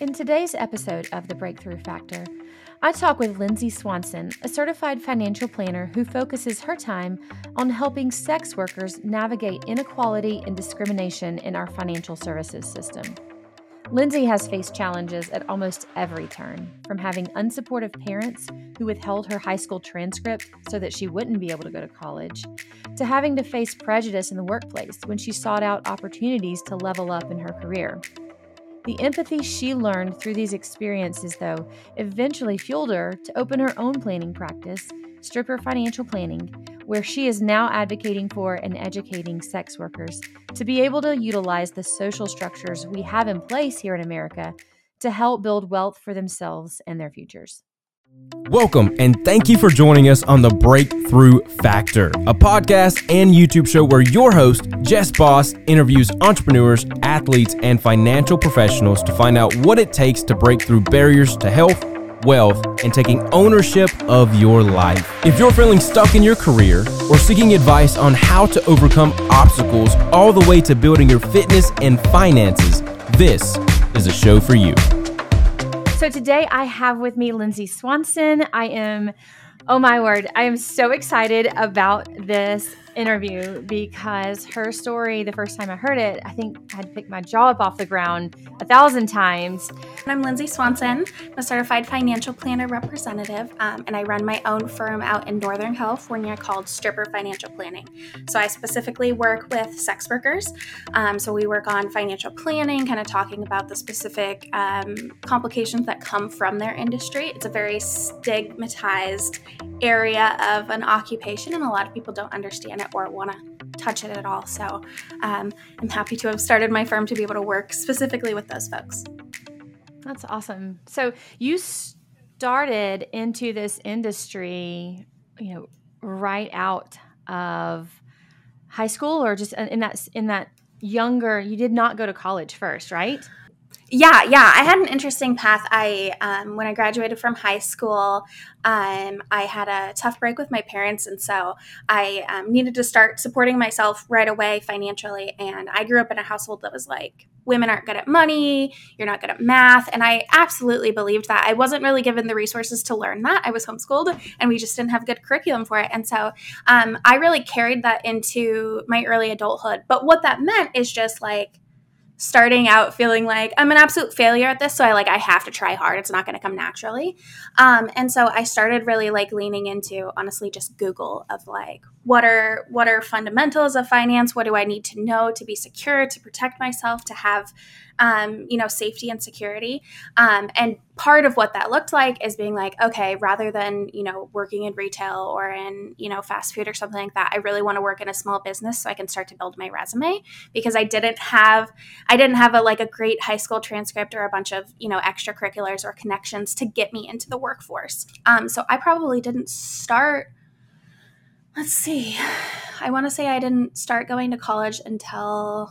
In today's episode of The Breakthrough Factor, I talk with Lindsey Swanson, a certified financial planner who focuses her time on helping sex workers navigate inequality and discrimination in our financial services system. Lindsey has faced challenges at almost every turn, from having unsupportive parents who withheld her high school transcript so that she wouldn't be able to go to college, to having to face prejudice in the workplace when she sought out opportunities to level up in her career. The empathy she learned through these experiences, though, eventually fueled her to open her own planning practice, Stripper Financial Planning, where she is now advocating for and educating sex workers to be able to utilize the social structures we have in place here in America to help build wealth for themselves and their futures. Welcome and thank you for joining us on the Breakthrough Factor, a podcast and YouTube show where your host, Jess Boss, interviews entrepreneurs, athletes, and financial professionals to find out what it takes to break through barriers to health wealth, and taking ownership of your life. If you're feeling stuck in your career or seeking advice on how to overcome obstacles all the way to building your fitness and finances, this is a show for you. So today I have with me Lindsey Swanson. I am, oh my word, I am so excited about this interview because her story, the first time I heard it, I think I had picked my jaw up off the ground a thousand times. I'm Lindsey Swanson, I'm a certified financial planner representative, um, and I run my own firm out in Northern California called Stripper Financial Planning. So I specifically work with sex workers. Um, so we work on financial planning, kind of talking about the specific um, complications that come from their industry. It's a very stigmatized area of an occupation, and a lot of people don't understand it or want to touch it at all. So um, I'm happy to have started my firm to be able to work specifically with those folks. That's awesome. So you started into this industry, you know, right out of high school, or just in that in that younger. You did not go to college first, right? Yeah, yeah, I had an interesting path. I um, when I graduated from high school, um, I had a tough break with my parents, and so I um, needed to start supporting myself right away financially. And I grew up in a household that was like, women aren't good at money, you're not good at math, and I absolutely believed that. I wasn't really given the resources to learn that. I was homeschooled, and we just didn't have good curriculum for it. And so um, I really carried that into my early adulthood. But what that meant is just like starting out feeling like I'm an absolute failure at this, so I like I have to try hard. It's not going to come naturally. Um, and so I started really like leaning into honestly just Google of like what are what are fundamentals of finance? What do I need to know to be secure, to protect myself, to have um, you know, safety and security. Um, and part of what that looked like is being like, okay, rather than, you know, working in retail or in, you know, fast food or something like that, I really want to work in a small business so I can start to build my resume because I didn't have, I didn't have a like a great high school transcript or a bunch of, you know, extracurriculars or connections to get me into the workforce. Um, so I probably didn't start let's see i want to say i didn't start going to college until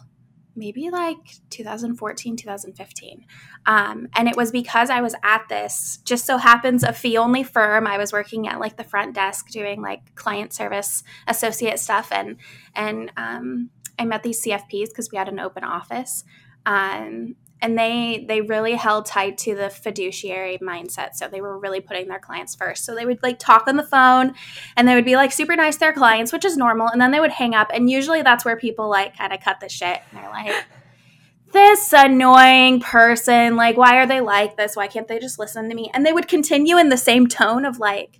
maybe like 2014 2015 um, and it was because i was at this just so happens a fee only firm. I was working at like the front desk doing like client service associate stuff and and um, i met these cfps because we had an open office. Um, and they they really held tight to the fiduciary mindset so they were really putting their clients first so they would like talk on the phone and they would be like super nice to their clients which is normal and then they would hang up and usually that's where people like kind of cut the shit and they're like this annoying person like why are they like this why can't they just listen to me and they would continue in the same tone of like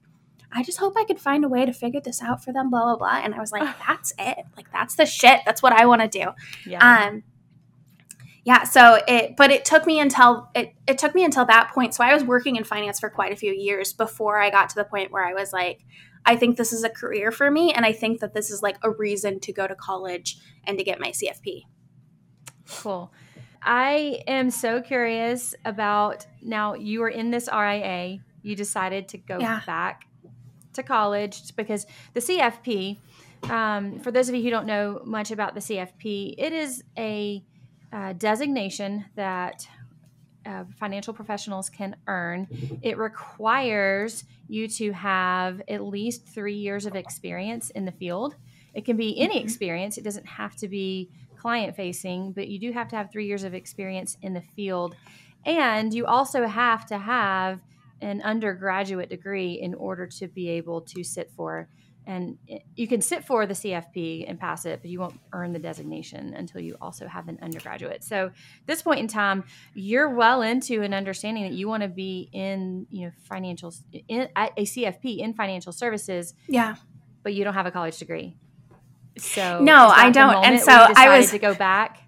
I just hope I could find a way to figure this out for them, blah blah blah. And I was like, that's it. Like that's the shit. That's what I want to do. Yeah. Um, yeah so it but it took me until it, it took me until that point. So i was working in finance for quite a few years before i got to the point where i was like i think this is a career for me and i think that this is like a reason to go to college and to get my cfp cool. I am so curious about now you were in this ria you decided to go yeah. back to college because the cfp um, for those of you who don't know much about the cfp it is a uh, designation that uh, financial professionals can earn. It requires you to have at least three years of experience in the field. It can be any mm-hmm. experience, it doesn't have to be client facing, but you do have to have three years of experience in the field. And you also have to have an undergraduate degree in order to be able to sit for and you can sit for the CFP and pass it, but you won't earn the designation until you also have an undergraduate. So, at this point in time, you're well into an understanding that you want to be in, you know, financial in a CFP in financial services. Yeah, but you don't have a college degree. So no, I don't. And so I was to go back.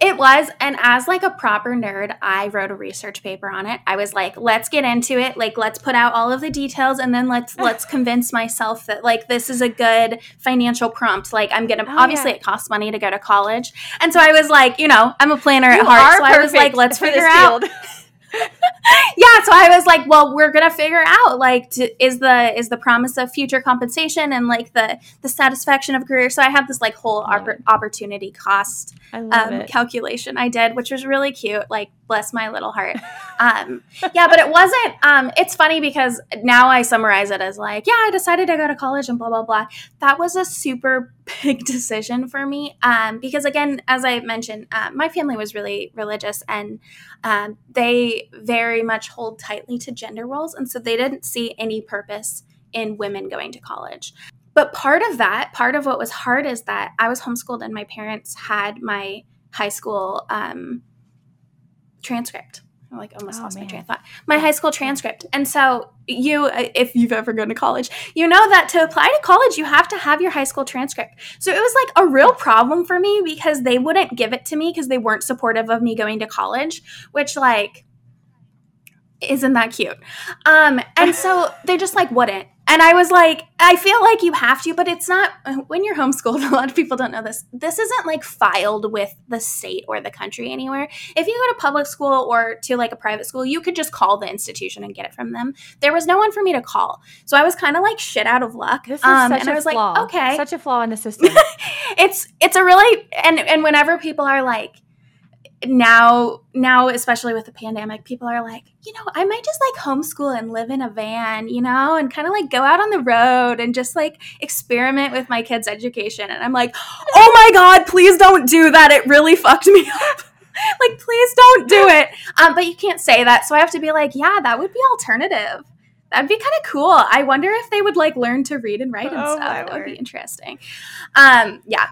It was, and as like a proper nerd, I wrote a research paper on it. I was like, let's get into it. Like, let's put out all of the details, and then let's let's convince myself that like this is a good financial prompt. Like, I'm gonna oh, obviously yeah. it costs money to go to college, and so I was like, you know, I'm a planner you at heart, so I was like, let's figure out. yeah so i was like well we're gonna figure out like to, is the is the promise of future compensation and like the the satisfaction of career. So i had this like whole oppor- opportunity cost um, calculation i did which was really cute like bless my little heart. Um, yeah but it wasn't um, it's funny because now i summarize it as like yeah i decided to go to college and blah blah blah. That was a super big decision for me um, because again as i mentioned uh, my family was really religious and um, they very much hold tightly to gender roles and so they didn't see any purpose in women going to college. But part of that part of what was hard is that i was homeschooled and my parents had my high school um, transcript I like almost oh, lost man. my train of thought. My high school transcript. And so you if you've ever gone to college, you know that to apply to college you have to have your high school transcript. So it was like a real problem for me because they wouldn't give it to me because they weren't supportive of me going to college, which like isn't that cute? Um and so they just like wouldn't. And I was like, I feel like you have to, but it's not when you're homeschooled. A lot of people don't know this. This isn't like filed with the state or the country anywhere. If you go to public school or to like a private school, you could just call the institution and get it from them. There was no one for me to call, so I was kind of like shit out of luck. This is um, such and a I was flaw. like, okay, such a flaw in the system. it's it's a really and and whenever people are like now now especially with the pandemic people are like you know i might just like homeschool and live in a van you know and kind of like go out on the road and just like experiment with my kids education. And i'm like oh my god please don't do that. It really fucked me up. Like please don't do it. Um, but you can't say that. So i have to be like yeah that would be alternative. That'd be kind of cool. I wonder if they would like learn to read and write and oh, stuff. that would be interesting. Um, yeah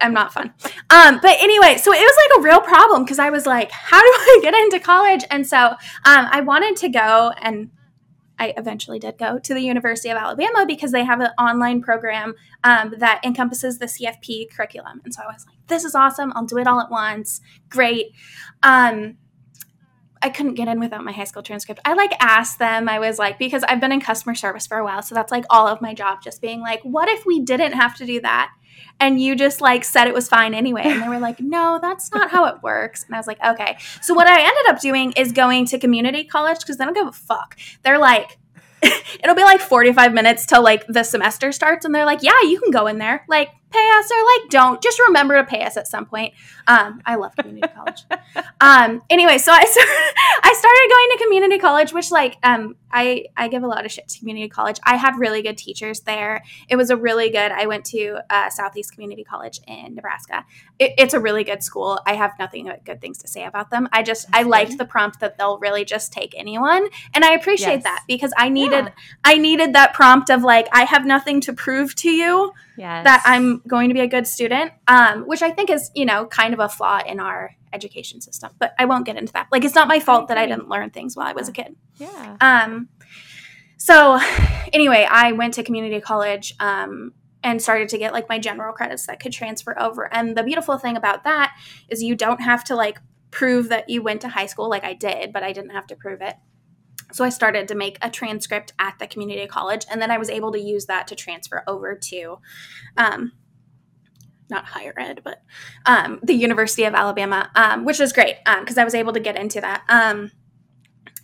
I'm not fun. Um, but anyway, so it was like a real problem because I was like, how do I get into college? And so um, I wanted to go, and I eventually did go to the University of Alabama because they have an online program um, that encompasses the CFP curriculum. And so I was like, this is awesome. I'll do it all at once. Great. Um, I couldn't get in without my high school transcript. I like asked them, I was like, because I've been in customer service for a while. So that's like all of my job, just being like, what if we didn't have to do that? And you just like said it was fine anyway. And they were like, no, that's not how it works. And I was like, okay. So what I ended up doing is going to community college because they don't give a fuck. They're like, it'll be like 45 minutes till like the semester starts and they're like yeah you can go in there like pay us or like don't just remember to pay us at some point um, i love community college um, anyway so I started, I started going to community college which like um, I, I give a lot of shit to community college i had really good teachers there it was a really good i went to uh, southeast community college in nebraska it, it's a really good school i have nothing but good things to say about them i just That's i good. liked the prompt that they'll really just take anyone and i appreciate yes. that because i needed yeah. i needed that prompt of like i have nothing to prove to you yes. that I'm going to be a good student, um, which I think is, you know, kind of a flaw in our education system. But I won't get into that. Like, it's not my fault I that I didn't learn things while I was a kid. Yeah. Um, so, anyway, I went to community college um, and started to get like my general credits that could transfer over. And the beautiful thing about that is you don't have to like prove that you went to high school like I did, but I didn't have to prove it. So I started to make a transcript at the community college, and then I was able to use that to transfer over to, um, not higher ed, but um, the University of Alabama, um, which was great because um, I was able to get into that. Um,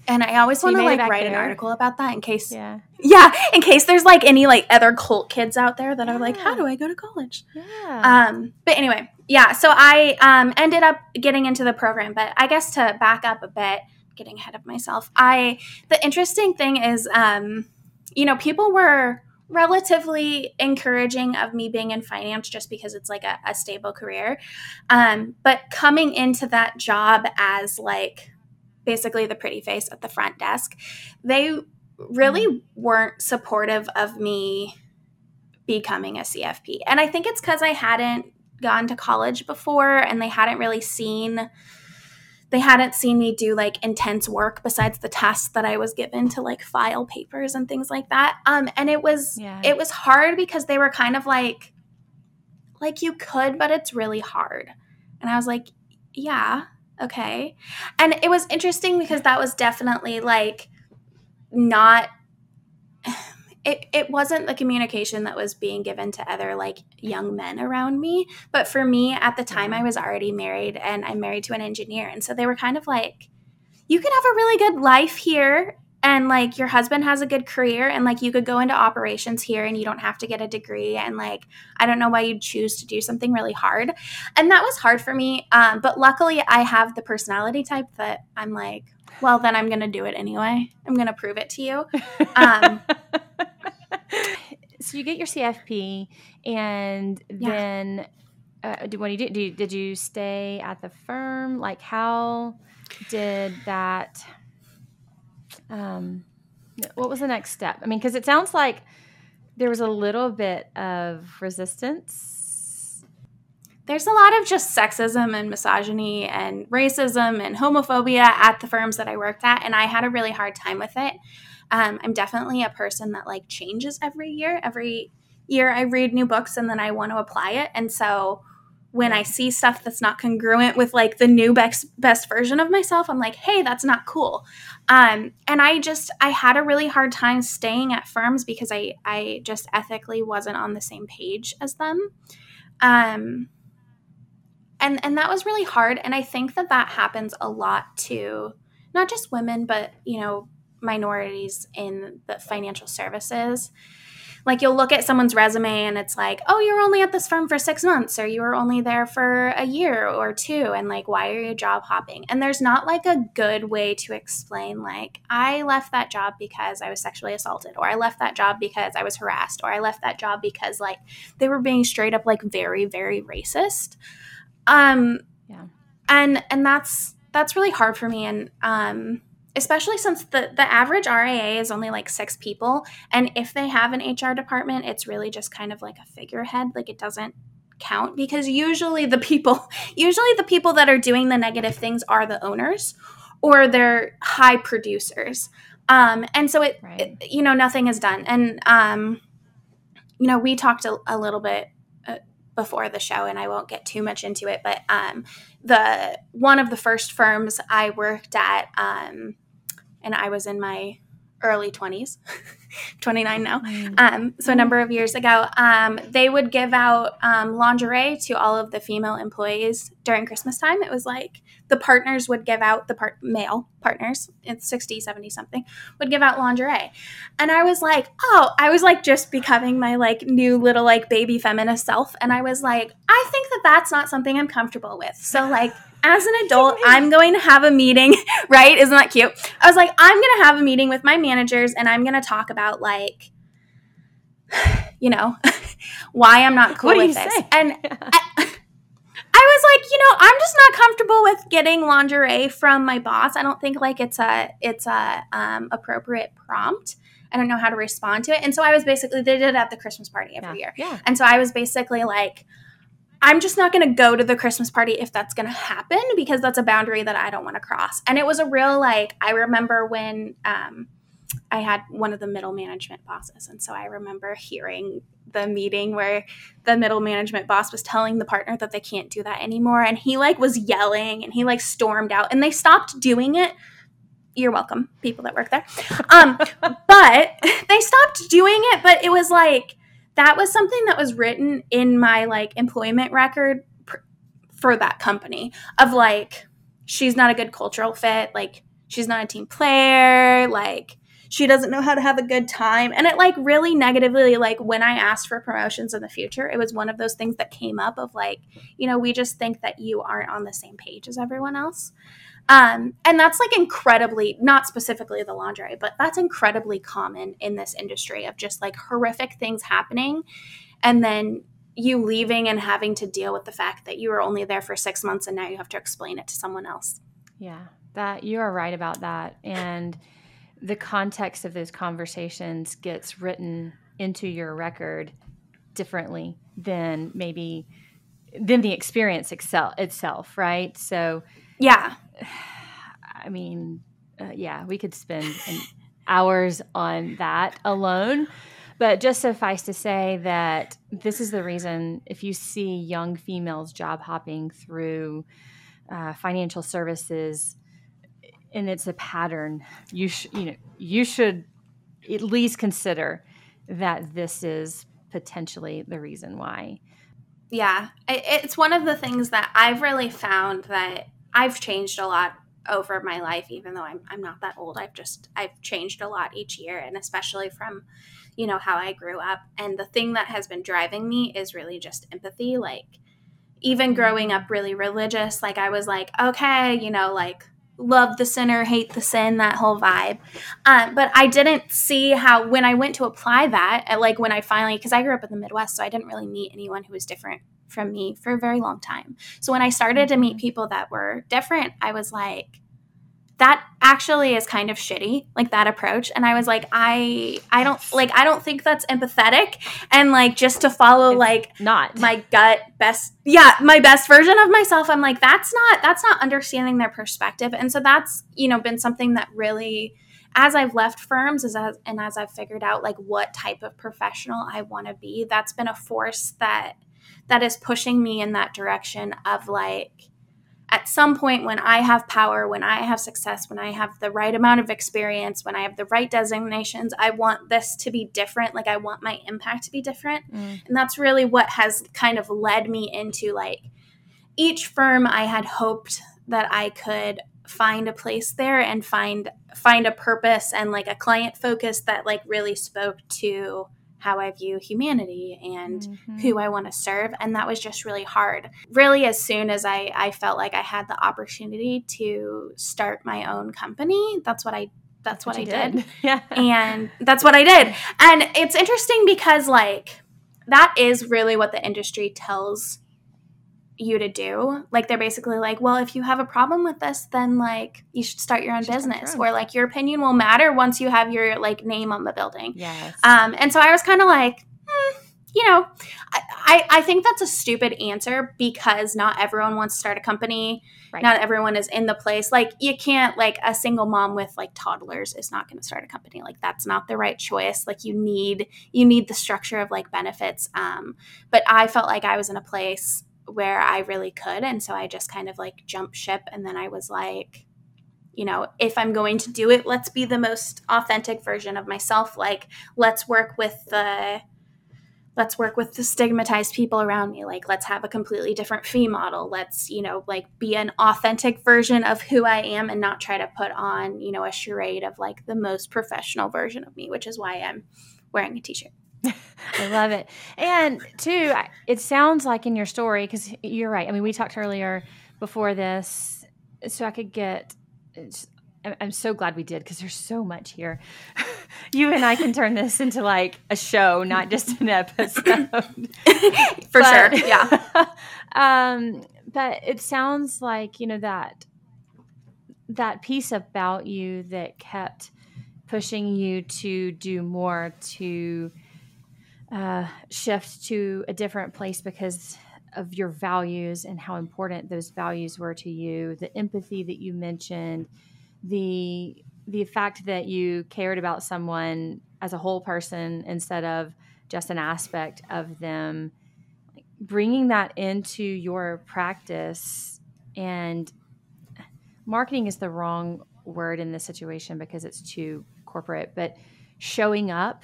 and I always so want to like write there. an article about that in case, yeah, yeah, in case there's like any like other cult kids out there that yeah. are like, how do I go to college? Yeah. Um, but anyway, yeah. So I um ended up getting into the program, but I guess to back up a bit, getting ahead of myself. I the interesting thing is um you know, people were relatively encouraging of me being in finance just because it's like a, a stable career. Um, but coming into that job as like basically the pretty face at the front desk, they really mm-hmm. weren't supportive of me becoming a CFP. And I think it's because I hadn't gone to college before and they hadn't really seen they hadn't seen me do like intense work besides the tasks that I was given to like file papers and things like that. Um and it was yeah. it was hard because they were kind of like like you could but it's really hard. And I was like, yeah, okay. And it was interesting because that was definitely like not it, it wasn't the communication that was being given to other like young men around me but for me at the time i was already married and i'm married to an engineer and so they were kind of like you can have a really good life here and like your husband has a good career and like you could go into operations here and you don't have to get a degree and like i don't know why you'd choose to do something really hard. And that was hard for me um, but luckily i have the personality type that i'm like well then i'm gonna do it anyway. I'm gonna prove it to you. Um, so you get your CFP, and yeah. then uh, what do you do? Did you, did you stay at the firm? Like, how did that? Um, what was the next step? I mean, because it sounds like there was a little bit of resistance. There's a lot of just sexism and misogyny and racism and homophobia at the firms that I worked at, and I had a really hard time with it. Um, I'm definitely a person that like changes every year. Every year I read new books and then I want to apply it. And so when I see stuff that's not congruent with like the new best best version of myself, I'm like, hey, that's not cool. Um, and I just I had a really hard time staying at firms because I I just ethically wasn't on the same page as them. Um, and and that was really hard. And I think that that happens a lot to not just women, but you know minorities in the financial services. Like you'll look at someone's resume and it's like, oh, you're only at this firm for six months, or you were only there for a year or two, and like, why are you job hopping? And there's not like a good way to explain, like, I left that job because I was sexually assaulted, or I left that job because I was harassed, or I left that job because like they were being straight up like very, very racist. Um, yeah, and and that's that's really hard for me, and um, especially since the the average RIA is only like six people, and if they have an HR department, it's really just kind of like a figurehead. Like it doesn't count because usually the people usually the people that are doing the negative things are the owners or they're high producers. Um, and so it, right. it, you know, nothing is done. And um, you know, we talked a, a little bit uh, before the show, and I won't get too much into it. But um, the one of the first firms I worked at, um, and I was in my early 20s 29 now mm. um, so a number of years ago um, they would give out um, lingerie to all of the female employees during christmas time. It was like the partners would give out the part male partners it's 60 70 something would give out lingerie. And i was like oh i was like just becoming my like new little like baby feminist self. And i was like i think that that's not something i'm comfortable with. So like as an adult, I'm going to have a meeting, right? Isn't that cute? I was like, I'm going to have a meeting with my managers and I'm going to talk about like, you know, why I'm not cool with this. Say? And I, I was like, you know, I'm just not comfortable with getting lingerie from my boss. I don't think like it's a it's a um, appropriate prompt. I don't know how to respond to it. And so I was basically they did it at the Christmas party every yeah. year. Yeah. And so I was basically like, I'm just not going to go to the Christmas party if that's going to happen because that's a boundary that I don't want to cross. And it was a real like I remember when um, I had one of the middle management bosses, and so I remember hearing the meeting where the middle management boss was telling the partner that they can't do that anymore, and he like was yelling and he like stormed out, and they stopped doing it. You're welcome people that work there. Um, but they stopped doing it but it was like that was something that was written in my like employment record pr- for that company of like she's not a good cultural fit like she's not a team player like she doesn't know how to have a good time. And it like really negatively like when i asked for promotions in the future it was one of those things that came up of like you know we just think that you aren't on the same page as everyone else um, and that's like incredibly not specifically the laundry but that's incredibly common in this industry of just like horrific things happening and then you leaving and having to deal with the fact that you were only there for six months and now you have to explain it to someone else yeah that you are right about that and the context of those conversations gets written into your record differently than maybe than the experience itself, right? So, yeah. I mean, uh, yeah, we could spend hours on that alone. But just suffice to say that this is the reason if you see young females job hopping through uh, financial services, and it's a pattern, you sh- you know you should at least consider that this is potentially the reason why. Yeah, it's one of the things that I've really found that I've changed a lot over my life even though I'm I'm not that old. I've just I've changed a lot each year and especially from you know how I grew up and the thing that has been driving me is really just empathy like even growing up really religious like I was like okay, you know, like love the sinner, hate the sin, that whole vibe. Um, but I didn't see how, when I went to apply that, uh, like when I finally, because I grew up in the Midwest, so I didn't really meet anyone who was different from me for a very long time. So when I started to meet mm-hmm. people that were different, I was like, that actually is kind of shitty like that approach. And i was like i i don't like i don't think that's empathetic. And like just to follow it's like not. my gut best yeah my best version of myself i'm like that's not that's not understanding their perspective. And so that's you know been something that really as i've left firms as, as and as i've figured out like what type of professional i want to be that's been a force that that is pushing me in that direction of like at some point when I have power, when I have success, when I have the right amount of experience, when I have the right designations, I want this to be different. Like I want my impact to be different. Mm. And that's really what has kind of led me into like each firm I had hoped that I could find a place there and find find a purpose and like a client focus that like really spoke to how I view humanity and mm-hmm. who I want to serve. And that was just really hard. Really, as soon as I, I felt like I had the opportunity to start my own company, that's what I that's, that's what, what I did. did. Yeah. And that's what I did. And it's interesting because like that is really what the industry tells you to do. Like they're basically like, well, if you have a problem with this, then like you should start your own business, or like your opinion will matter once you have your like name on the building. Yes. Um, and so I was kind of like, hmm, you know, I, I think that's a stupid answer because not everyone wants to start a company. Right. Not everyone is in the place. Like you can't like a single mom with like toddlers is not going to start a company. Like that's not the right choice. Like you need you need the structure of like benefits. Um, but I felt like I was in a place where I really could. And so I just kind of like jumped ship. And then I was like, you know, if I'm going to do it, let's be the most authentic version of myself. Like, let's work with the let's work with the stigmatized people around me like let's have a completely different fee model let's you know like be an authentic version of who i am and not try to put on you know a charade of like the most professional version of me which is why i'm wearing a t-shirt I love it. And two, it sounds like in your story, because you're right. I mean, we talked earlier before this, so I could get. I'm so glad we did because there's so much here. you and I can turn this into like a show, not just an episode. For but, sure. Yeah. um, but it sounds like, you know, that that piece about you that kept pushing you to do more to uh, shift to a different place because of your values and how important those values were to you. The empathy that you mentioned the the fact that you cared about someone as a whole person instead of just an aspect of them. Bringing that into your practice and marketing is the wrong word in this situation because it's too corporate but showing up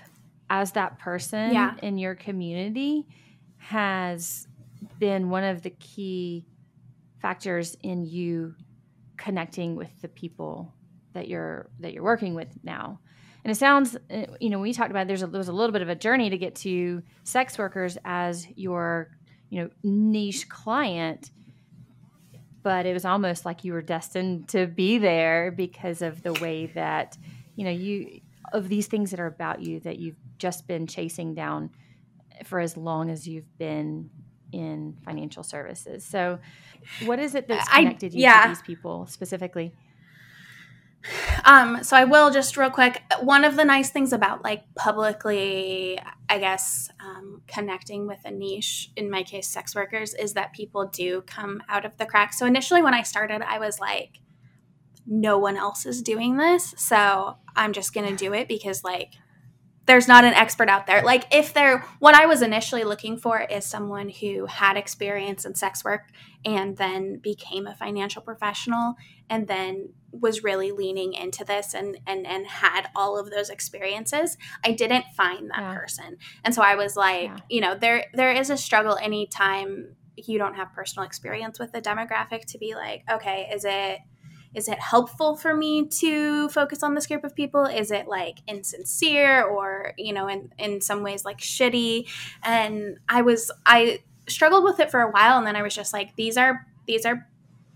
as that person yeah. in your community has been one of the key factors in you connecting with the people that you're that you're working with now and it sounds, uh, you know, we talked about there's a, there was a little bit of a journey to get to sex workers as your, you know, niche client, but it was almost like you were destined to be there because of the way that, you know, you of these things that are about you that you've just been chasing down for as long as you've been in financial services. So, what is it that's connected I, you yeah. to these people specifically? Um, so I will just real quick. One of the nice things about like publicly, I guess, um, connecting with a niche, in my case, sex workers, is that people do come out of the cracks. So initially, when I started, I was like, no one else is doing this, so I'm just gonna do it because like there's not an expert out there. Like if there what I was initially looking for is someone who had experience in sex work and then became a financial professional and then was really leaning into this and and and had all of those experiences. I didn't find that yeah. person. And so I was like, yeah. you know, there there is a struggle anytime you don't have personal experience with the demographic to be like, okay, is it is it helpful for me to focus on this group of people? Is it like insincere or you know in in some ways like shitty? And i was i struggled with it for a while and then i was just like these are these are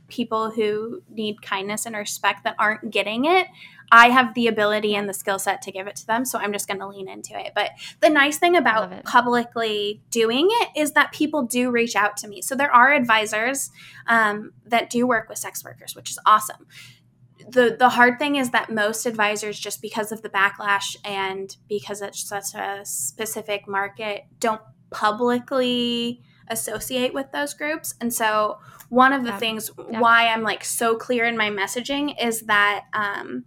people who need kindness and respect that aren't getting it I have the ability and the skill set to give it to them, so I'm just going to lean into it. But the nice thing about publicly doing it is that people do reach out to me. So there are advisors um, that do work with sex workers, which is awesome. The, the hard thing is that most advisors, just because of the backlash and because it's such a specific market, don't publicly associate with those groups. And so, one of the yeah. things yeah. why I'm like so clear in my messaging is that um,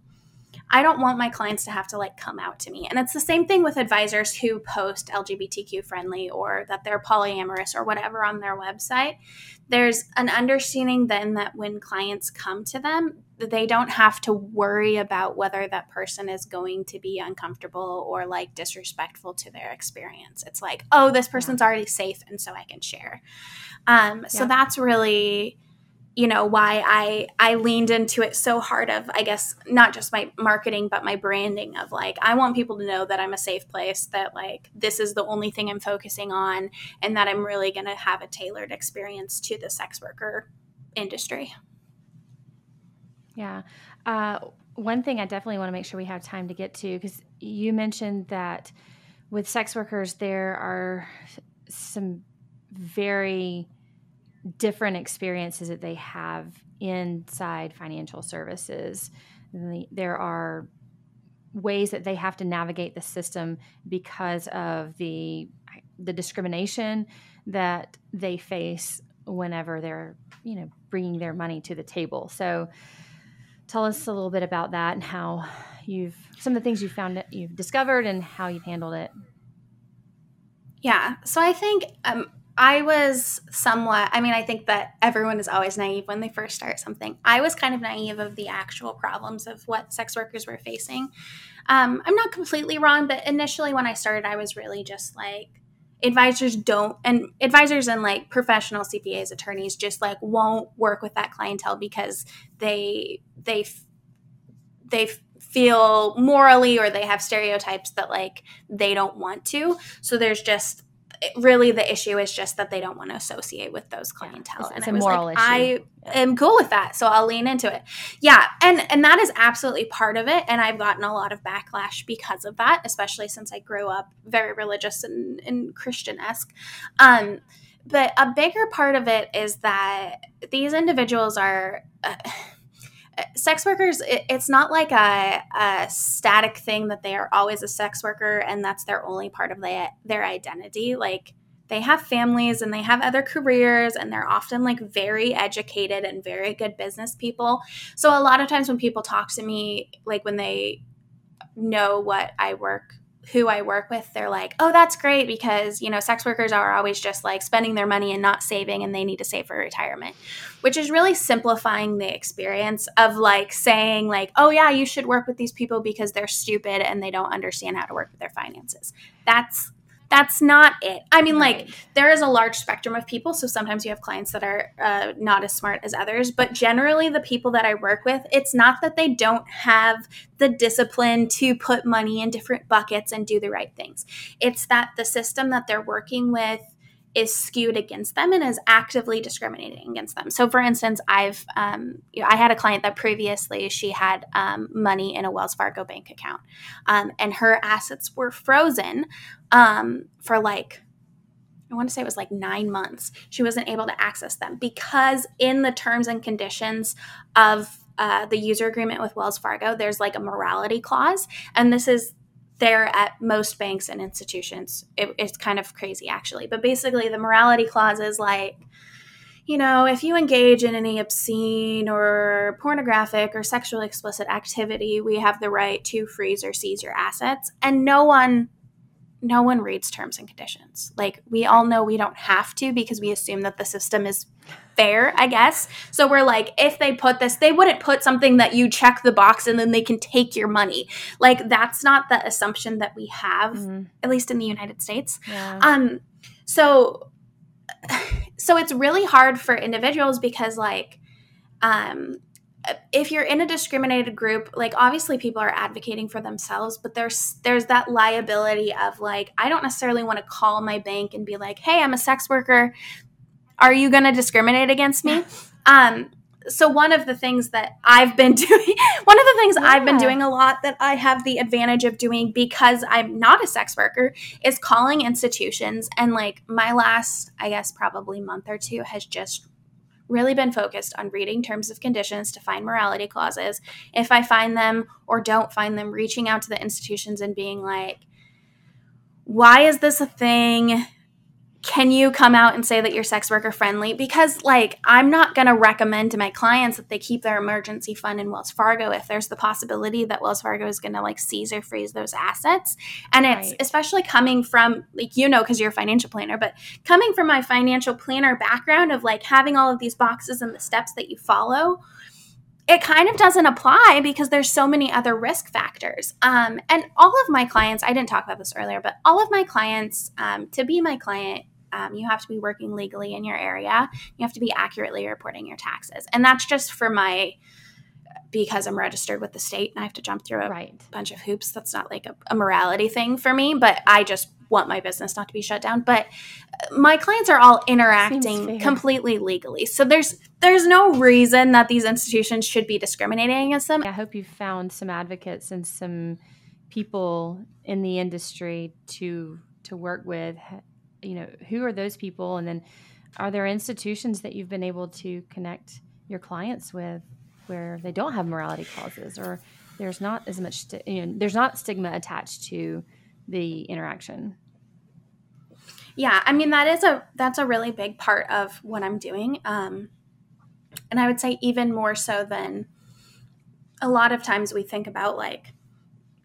I don't want my clients to have to like come out to me. And it's the same thing with advisors who post LGBTQ friendly or that they're polyamorous or whatever on their website. There's an understanding then that when clients come to them, they don't have to worry about whether that person is going to be uncomfortable or like disrespectful to their experience. It's like, oh, this person's already safe and so I can share. Um, so yeah. that's really you know why i i leaned into it so hard of i guess not just my marketing but my branding of like i want people to know that i'm a safe place that like this is the only thing i'm focusing on and that i'm really going to have a tailored experience to the sex worker industry. Yeah. Uh, one thing i definitely want to make sure we have time to get to because you mentioned that with sex workers there are some very different experiences that they have inside financial services. There are ways that they have to navigate the system because of the the discrimination that they face whenever they're you know bringing their money to the table. So tell us a little bit about that and how you've some of the things you found you've discovered and how you've handled it. Yeah, so I think um, I was somewhat, I mean, I think that everyone is always naive when they first start something. I was kind of naive of the actual problems of what sex workers were facing. Um, I'm not completely wrong, but initially when I started, I was really just like, advisors don't, and advisors and like professional CPAs, attorneys just like won't work with that clientele because they, they, they feel morally or they have stereotypes that like they don't want to. So there's just really the issue is just that they don't want to associate with those clientele. Yeah, it's, and a moral like, issue. I am cool with that, so I'll lean into it. Yeah, and and that is absolutely part of it. And I've gotten a lot of backlash because of that, especially since I grew up very religious and, and Christian esque. Um, but a bigger part of it is that these individuals are. Uh, Uh, sex workers it, it's not like a, a, static thing that they are always a sex worker and that's their only part of the, their identity. Like they have families and they have other careers and they're often like very educated and very good business people. So a lot of times when people talk to me like when they know what i work who I work with, they're like, oh, that's great because, you know, sex workers are always just like spending their money and not saving and they need to save for retirement, which is really simplifying the experience of like saying, like, oh, yeah, you should work with these people because they're stupid and they don't understand how to work with their finances. That's that's not it. I mean, right. like there is a large spectrum of people, so sometimes you have clients that are uh, not as smart as others. But generally, the people that I work with, it's not that they don't have the discipline to put money in different buckets and do the right things. It's that the system that they're working with is skewed against them and is actively discriminating against them. So, for instance, I've um, you know, I had a client that previously she had um, money in a Wells Fargo bank account, um, and her assets were frozen um, for like I want to say it was like nine months. She wasn't able to access them because in the terms and conditions of uh, the user agreement with Wells Fargo, there's like a morality clause, and this is there at most banks and institutions. It, it's kind of crazy, actually. But basically, the morality clause is like, you know, if you engage in any obscene or pornographic or sexually explicit activity, we have the right to freeze or seize your assets. And no one no one reads terms and conditions. Like we all know we don't have to because we assume that the system is fair, I guess. So we're like, if they put this, they wouldn't put something that you check the box and then they can take your money. Like that's not the assumption that we have, mm-hmm. at least in the United States. Yeah. Um, so so it's really hard for individuals because like um if you're in a discriminated group like obviously people are advocating for themselves but there's there's that liability of like i don't necessarily want to call my bank and be like hey i'm a sex worker are you going to discriminate against me um so one of the things that I've been doing, one of the things yeah. I've been doing a lot that I have the advantage of doing because I'm not a sex worker is calling institutions and like my last, I guess probably month or two has just really been focused on reading terms of conditions to find morality clauses. If I find them or don't find them, reaching out to the institutions and being like, why is this a thing? Can you come out and say that you're sex worker friendly? Because, like, I'm not going to recommend to my clients that they keep their emergency fund in Wells Fargo if there's the possibility that Wells Fargo is going to like seize or freeze those assets. And it's right. especially coming from, like, you know, because you're a financial planner, but coming from my financial planner background of like having all of these boxes and the steps that you follow it kind of doesn't apply because there's so many other risk factors. Um, and all of my clients, I didn't talk about this earlier, but all of my clients, um, to be my client, um, you have to be working legally in your area. You have to be accurately reporting your taxes. And that's just for my, because I'm registered with the state and I have to jump through a right. bunch of hoops. That's not like a, a morality thing for me, but I just want my business not to be shut down but my clients are all interacting completely legally so there's there's no reason that these institutions should be discriminating against them i hope you found some advocates and some people in the industry to to work with you know who are those people and then are there institutions that you've been able to connect your clients with where they don't have morality clauses or there's not as much sti- you know, there's not stigma attached to the interaction. Yeah, I mean that is a that's a really big part of what I'm doing. Um, and I would say even more so than a lot of times we think about like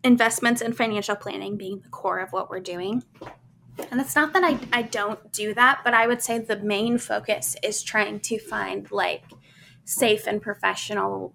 investments and financial planning being the core of what we're doing. And it's not that I, I don't do that, but I would say the main focus is trying to find like safe and professional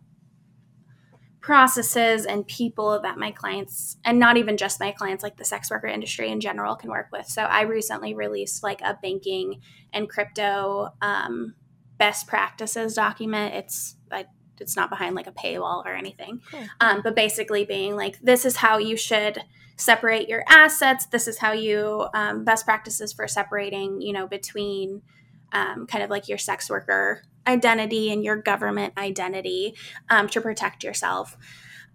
processes and people that my clients and not even just my clients like the sex worker industry in general can work with. So i recently released like a banking and crypto um, best practices document. It's I, it's not behind like a paywall or anything. Cool. um, but basically being like this is how you should separate your assets this is how you um, best practices for separating you know between um, kind of like your sex worker identity and your government identity um, to protect yourself.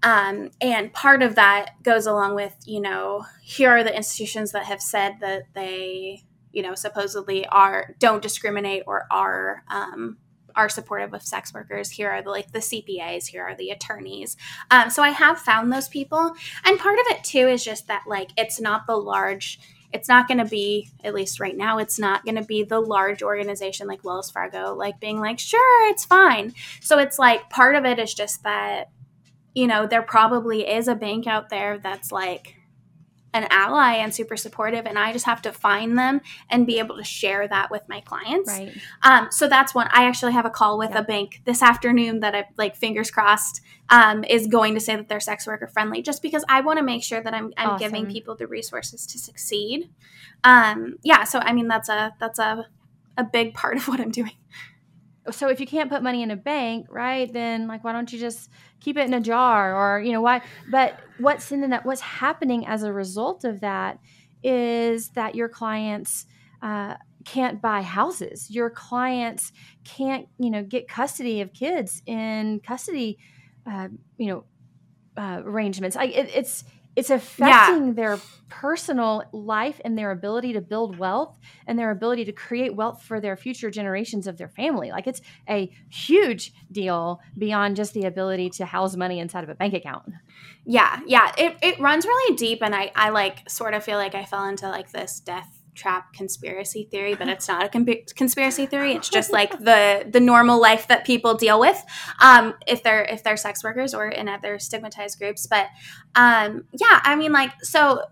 Um, and part of that goes along with, you know, here are the institutions that have said that they, you know, supposedly are don't discriminate or are um, are supportive of sex workers. Here are the like the CPAs. Here are the attorneys. Um, so I have found those people, and part of it too is just that like it's not the large it's not going to be at least right now it's not going to be the large organization like wells fargo like being like sure it's fine so it's like part of it is just that you know there probably is a bank out there that's like an ally and super supportive and i just have to find them and be able to share that with my clients Right. um, so that's one i actually have a call with Yeah. a bank this afternoon that i like fingers crossed um, is going to say that they're sex worker friendly just because i want to make sure that i'm, I'm giving people the resources to succeed um, yeah so i mean that's a that's a a big part of what i'm doing so if you can't put money in a bank right then like why don't you just keep it in a jar or you know why but what's in that what's happening as a result of that is that your clients uh, can't buy houses. Your clients can't you know get custody of kids in custody uh, you know uh, arrangements. Like it, it's it's affecting their personal life and their ability to build wealth and their ability to create wealth for their future generations of their family. Like it's a huge deal beyond just the ability to house money inside of a bank account. Yeah, yeah. It, it runs really deep and I, I like sort of feel like I fell into like this death trap conspiracy theory, but it's not a comp- conspiracy theory. It's just like the the normal life that people deal with um, if they're if they're sex workers or in other stigmatized groups. But um, yeah, I mean like so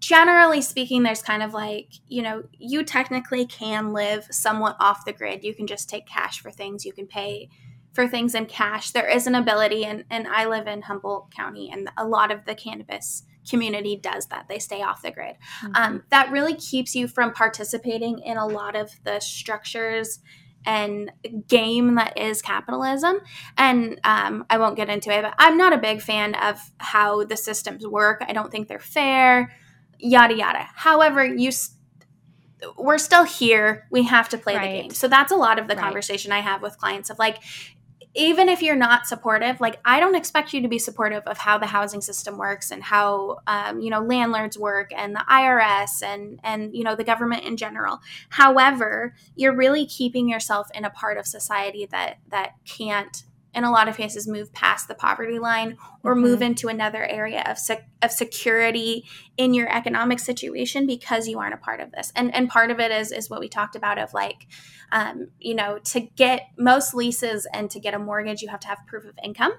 generally speaking there's kind of like you know you technically can live somewhat off the grid you can just take cash for things you can pay for things in cash there is an ability and, and i live in humboldt county and a lot of the cannabis community does that. They stay off the grid. Um, that really keeps you from participating in a lot of the structures and game that is capitalism. And um, i won't get into it but i'm not a big fan of how the systems work. I don't think they're fair yada yada. However you we're still here. We have to play Right. the game. So that's a lot of the Right. conversation i have with clients of like even if you're not supportive like i don't expect you to be supportive of how the housing system works and how um, you know landlords work and the irs and and you know the government in general however you're really keeping yourself in a part of society that that can't in a lot of cases move past the poverty line or Mhm. move into another area of sec- of security in your economic situation because you aren't a part of this. And and part of it is is what we talked about of like um, you know to get most leases and to get a mortgage you have to have proof of income.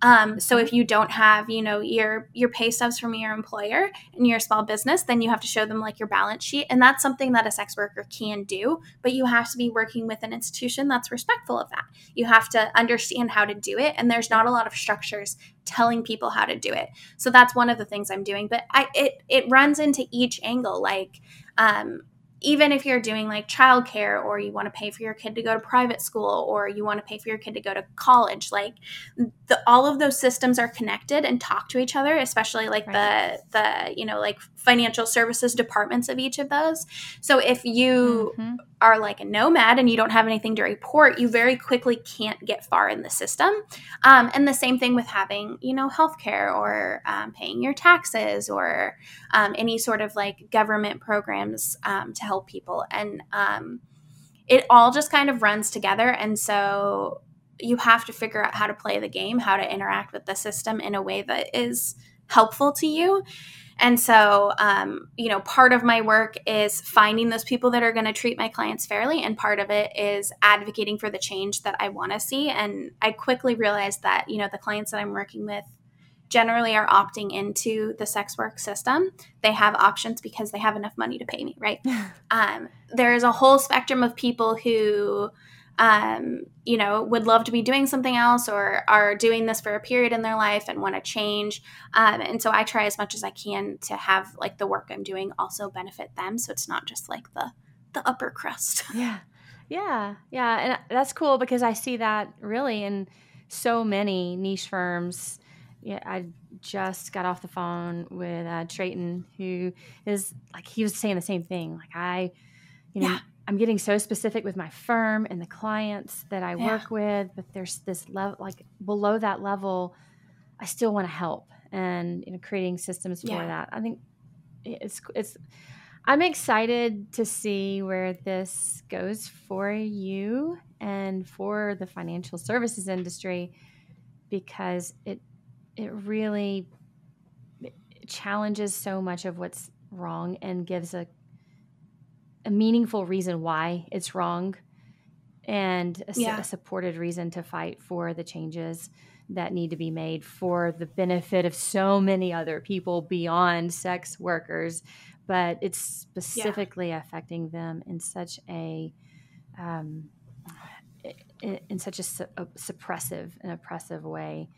Um, so if you don't have you know your your pay stubs from your employer and you're a small business then you have to show them like your balance sheet. And that's something that a sex worker can do but you have to be working with an institution that's respectful of that. You have to understand how to do it and there's not a lot of structures telling people how to do it so that's one of the things i'm doing but i it it runs into each angle like um even if you're doing like childcare or you want to pay for your kid to go to private school or you want to pay for your kid to go to college like the, all of those systems are connected and talk to each other especially like Right. the the you know like financial services departments of each of those so if you Mhm. are like a nomad and you don't have anything to report, you very quickly can't get far in the system. Um, and the same thing with having, you know, healthcare or um, paying your taxes or um, any sort of like government programs um, to help people. And um, it all just kind of runs together. And so you have to figure out how to play the game, how to interact with the system in a way that is helpful to you. And so, um, you know, part of my work is finding those people that are going to treat my clients fairly, and part of it is advocating for the change that I want to see. And I quickly realized that, you know, the clients that I'm working with generally are opting into the sex work system. They have options because they have enough money to pay me, right? um, there is a whole spectrum of people who um, you know would love to be doing something else or are doing this for a period in their life and want to change um, and so i try as much as i can to have like the work i'm doing also benefit them so it's not just like the the upper crust Yeah. Yeah. Yeah. And that's cool because I see that really in so many niche firms. Yeah. I just got off the phone with uh, Trayton, who is like, he was saying the same thing. Like, I, you know, Yeah. I'm getting so specific with my firm and the clients that I Yeah. work with, but there's this level, like below that level, I still want to help and, you know, creating systems for that. I think it's, it's, I'm excited to see where this goes for you and for the financial services industry because it it really challenges so much of what's wrong and gives a a meaningful reason why it's wrong and a, su- Yeah. a supported reason to fight for the changes that need to be made for the benefit of so many other people beyond sex workers, but it's specifically yeah. affecting them in such a um, in, such a, su- a, suppressive and oppressive way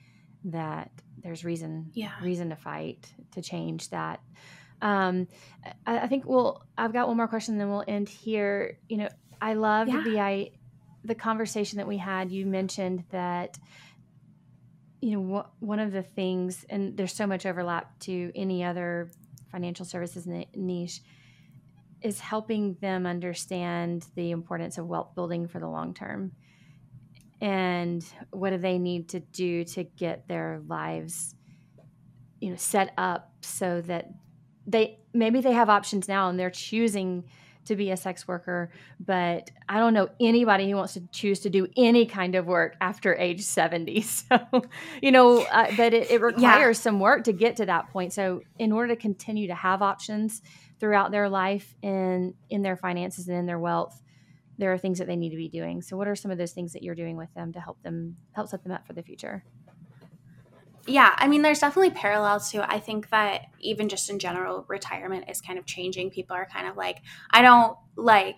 that there's reason yeah. reason to fight to change that. Um, I, I, think we'll. I've got one more question, then we'll end here. You know, I love yeah. the I the conversation that we had. You mentioned that you know wh- one of the things, and there's so much overlap to any other financial services niche is helping them understand the importance of wealth building for the long term and what do they need to do to get their lives you know set up so that they maybe they have options now and they're choosing to be a sex worker but i don't know anybody who wants to choose to do any kind of work after age 70 so you know uh, but it, it requires yeah. some work to get to that point. So in order to continue to have options throughout their life and in their finances and in their wealth there are things that they need to be doing. So what are some of those things that you're doing with them to help them help set them up for the future yeah i mean there's definitely parallels to i think that even just in general retirement is kind of changing. People are kind of like i don't like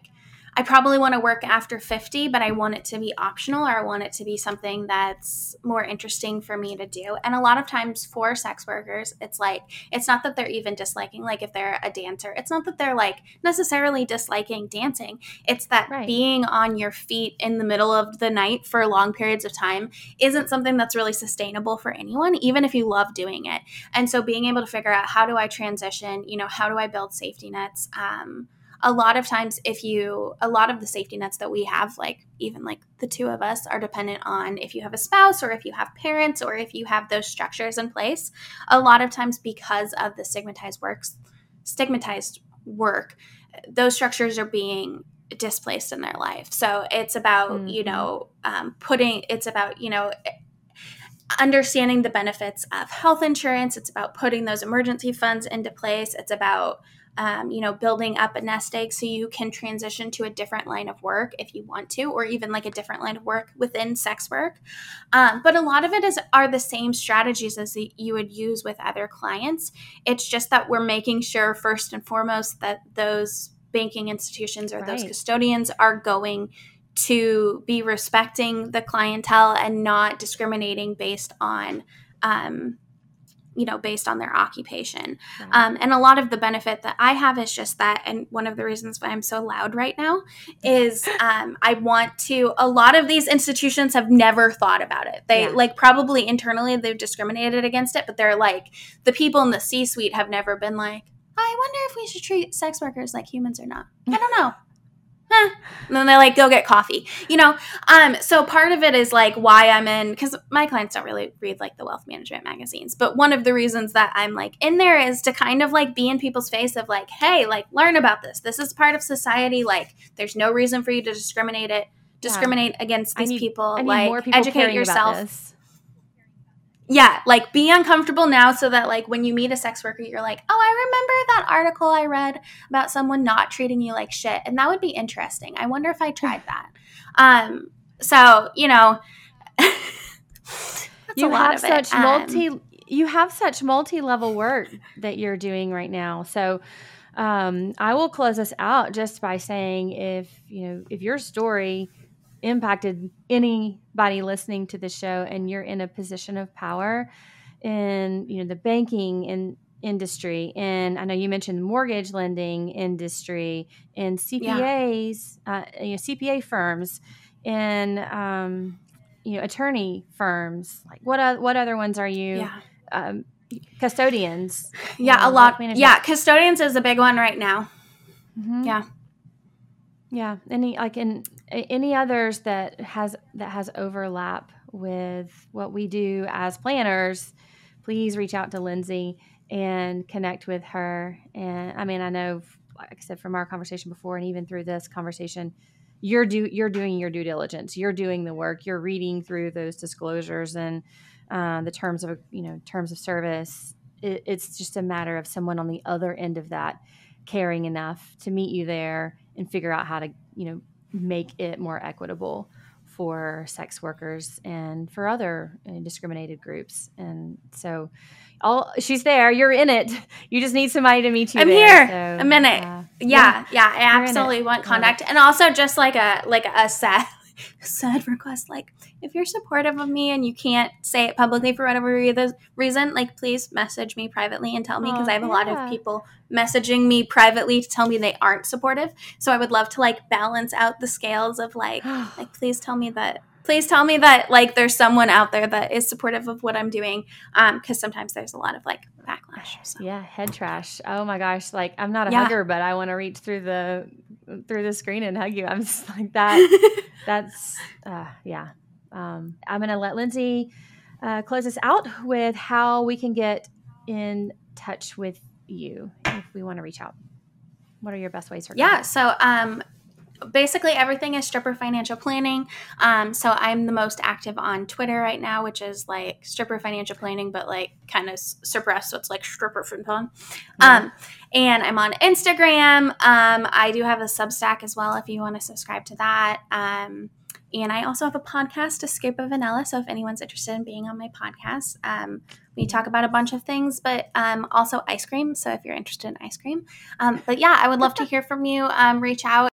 I probably want to work after 50, but I want it to be optional or I want it to be something that's more interesting for me to do. And a lot of times for sex workers, it's like, it's not that they're even disliking, like if they're a dancer, it's not that they're like necessarily disliking dancing. It's that right. being on your feet in the middle of the night for long periods of time isn't something that's really sustainable for anyone, even if you love doing it. And so being able to figure out how do I transition, you know, how do I build safety nets? Um, a lot of times if you a lot of the safety nets that we have like even like the two of us are dependent on if you have a spouse or if you have parents or if you have those structures in place. A lot of times because of the stigmatized works stigmatized work those structures are being displaced in their life. So it's about mm-hmm. you know um, putting it's about you know understanding the benefits of health insurance. It's about putting those emergency funds into place. It's about um, you know, building up a nest egg so you can transition to a different line of work if you want to, or even like a different line of work within sex work. Um, but a lot of it is are the same strategies as the, you would use with other clients. It's just that we're making sure first and foremost that those banking institutions or right. those custodians are going to be respecting the clientele and not discriminating based on um, you know, based on their occupation. Um, and a lot of the benefit that I have is just that. And one of the reasons why I'm so loud right now is um, I want to, a lot of these institutions have never thought about it. They, yeah. like, probably internally they've discriminated against it, but they're like, the people in the C suite have never been like, I wonder if we should treat sex workers like humans or not. I don't know eh. and then they like go get coffee you know? Um so part of it is like why i'm in because my clients don't really read like the wealth management magazines but one of the reasons that i'm like in there is to kind of like be in people's face of like hey like learn about this. This is part of society. Like there's no reason for you to discriminate it discriminate yeah. against these need, people. Like people educate yourself yeah, like be uncomfortable now so that like when you meet a sex worker, you're like, oh, I remember that article I read about someone not treating you like shit, and that would be interesting. I wonder if I tried that. Um, so you know, you have such um, multi. You have such multi-level work that you're doing right now. So um, I will close us out just by saying, if you know, if your story impacted anybody listening to the show and you're in a position of power in you know the banking and industry and i know you mentioned mortgage lending industry and cpas yeah. uh, you know cpa firms and um, you know attorney firms like what uh, what other ones are you yeah. um, custodians yeah a lot yeah custodians is a big one right now mm-hmm. yeah yeah any like in any others that has that has overlap with what we do as planners please reach out to Lindsey and connect with her. And i mean i know like i said from our conversation before and even through this conversation you're do you're doing your due diligence. You're doing the work. You're reading through those disclosures and uh, the terms of you know terms of service. It, it's just a matter of someone on the other end of that caring enough to meet you there and figure out how to you know make it more equitable for sex workers and for other discriminated groups. And so, all she's there. You're in it. You just need somebody to meet you. I'm there, here. so, a minute. uh, yeah, yeah, I in it. absolutely want contact, and also just like a like a sad sad request. Like if you're supportive of me and you can't say it publicly for whatever re- reason, like please message me privately and tell me because I have a lot of people messaging me privately to tell me they aren't supportive. So I would love to like balance out the scales of like like please tell me that please tell me that like there's someone out there that is supportive of what i'm doing um because sometimes there's a lot of like backlash so. Yeah, head trash. Oh my gosh, like I'm not a Yeah. hugger, but I want to reach through the through the screen and hug you. I'm just like that. That's uh, yeah. Um, I'm gonna let Lindsey uh, close us out with how we can get in touch with you if we want to reach out. What are your best ways for yeah so um basically everything is stripper financial planning um so i'm the most active on twitter right now which is like stripper financial planning but like kind of suppressed so it's like stripper fin um and i'm on instagram um i do have a substack as well if you want to subscribe to that um and I also have a podcast, Escape of Vanilla. So if anyone's interested in being on my podcast, um, we talk about a bunch of things, but um, also ice cream. So if you're interested in ice cream, um, but yeah, I would love to hear from you. Um, reach out.